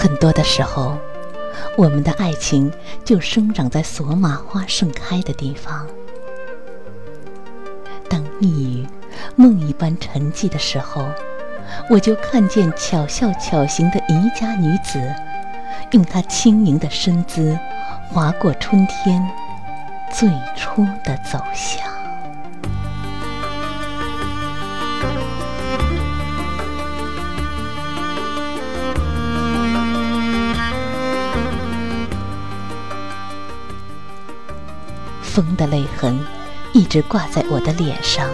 很多的时候，我们的爱情就生长在索玛花盛开的地方。当蜜语梦一般沉寂的时候，我就看见巧笑巧行的宜家女子，用她轻盈的身姿，划过春天最初的走向。风的泪痕一直挂在我的脸上，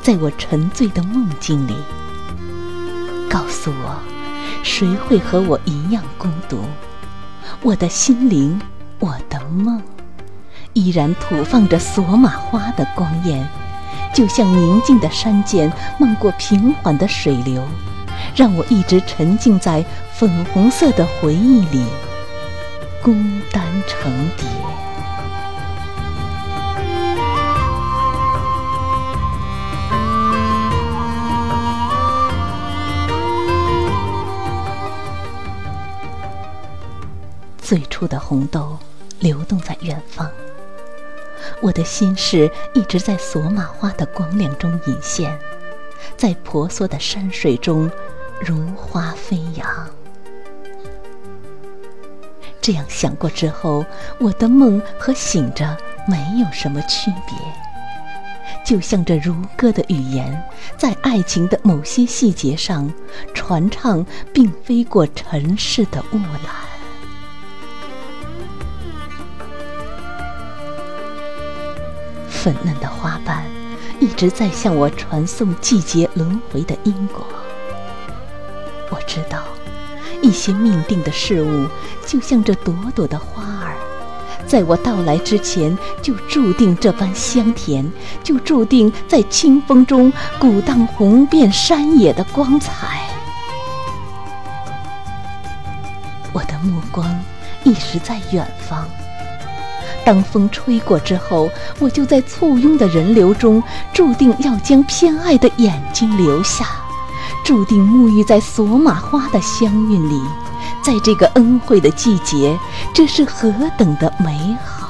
在我沉醉的梦境里，告诉我，谁会和我一样孤独？我的心灵，我的梦，依然吐放着索玛花的光焰，就像宁静的山涧漫过平缓的水流，让我一直沉浸在粉红色的回忆里，孤单成蝶。处的红豆流动在远方，我的心事一直在索玛花的光亮中隐现，在婆娑的山水中如花飞扬。这样想过之后，我的梦和醒着没有什么区别，就像这如歌的语言，在爱情的某些细节上传唱，并飞过尘世的雾岚。粉嫩的花瓣一直在向我传送季节轮回的因果。我知道，一些命定的事物，就像这朵朵的花儿，在我到来之前就注定这般香甜，就注定在清风中鼓荡红遍山野的光彩。我的目光一直在远方。当风吹过之后，我就在簇拥的人流中，注定要将偏爱的眼睛留下，注定沐浴在索玛花的香韵里。在这个恩惠的季节，这是何等的美好！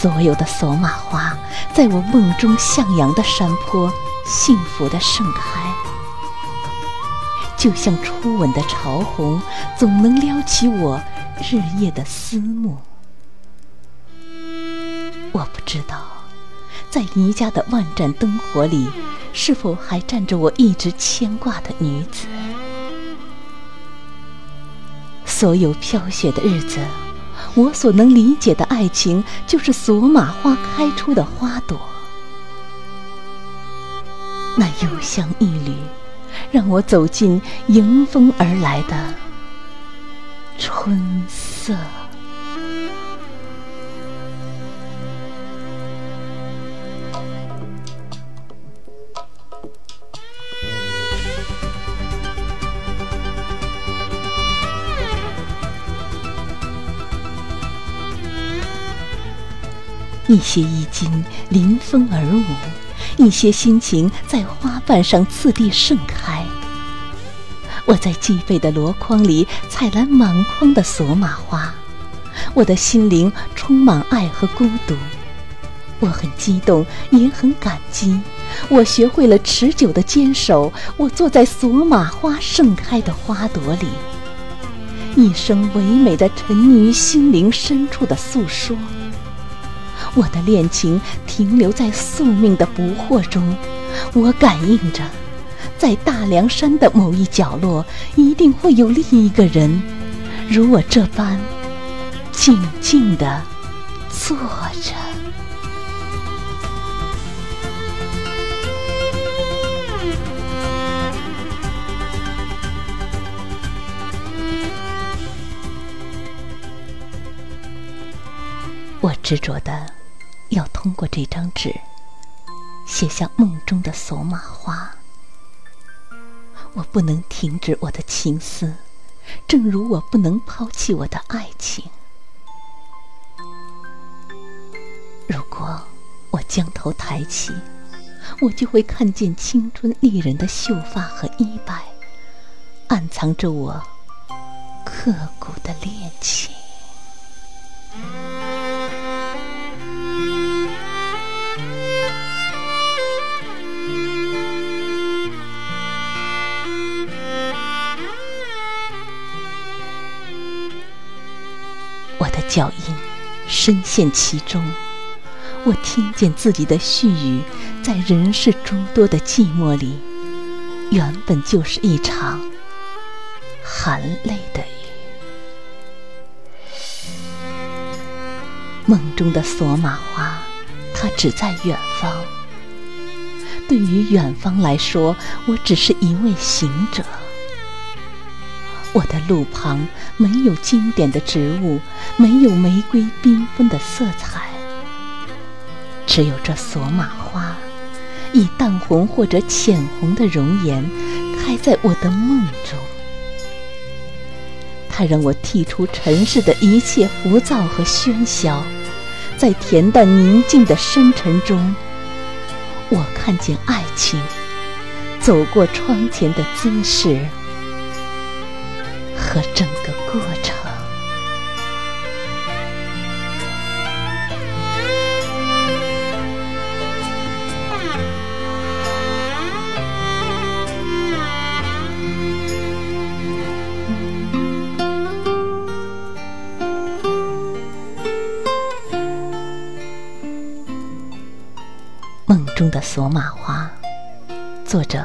所有的索玛花，在我梦中向阳的山坡，幸福的盛开，就像初吻的潮红，总能撩起我日夜的思慕。我不知道，在宜家的万盏灯火里，是否还站着我一直牵挂的女子？所有飘雪的日子。我所能理解的爱情，就是索玛花开出的花朵。那幽香一缕，让我走进迎风而来的春色。一些衣襟临风而舞，一些心情在花瓣上次第盛开。我在寄备的箩筐里采来满筐的索玛花，我的心灵充满爱和孤独。我很激动，也很感激。我学会了持久的坚守。我坐在索玛花盛开的花朵里，一生唯美的沉溺于心灵深处的诉说。我的恋情停留在宿命的不惑中，我感应着，在大凉山的某一角落，一定会有另一个人，如我这般静静地坐着。我执着的要通过这张纸写下梦中的索玛花，我不能停止我的情思，正如我不能抛弃我的爱情。如果我将头抬起，我就会看见青春丽人的秀发和衣摆，暗藏着我刻骨的恋情。脚印深陷其中，我听见自己的絮语，在人世诸多的寂寞里，原本就是一场含泪的雨。梦中的索玛花，它只在远方。对于远方来说，我只是一位行者。我的路旁没有经典的植物，没有玫瑰缤纷的色彩，只有这索玛花，以淡红或者浅红的容颜，开在我的梦中。它让我剔除尘世的一切浮躁和喧嚣，在恬淡宁静的深沉中，我看见爱情走过窗前的姿势。和整个过程。梦中的索玛花，作者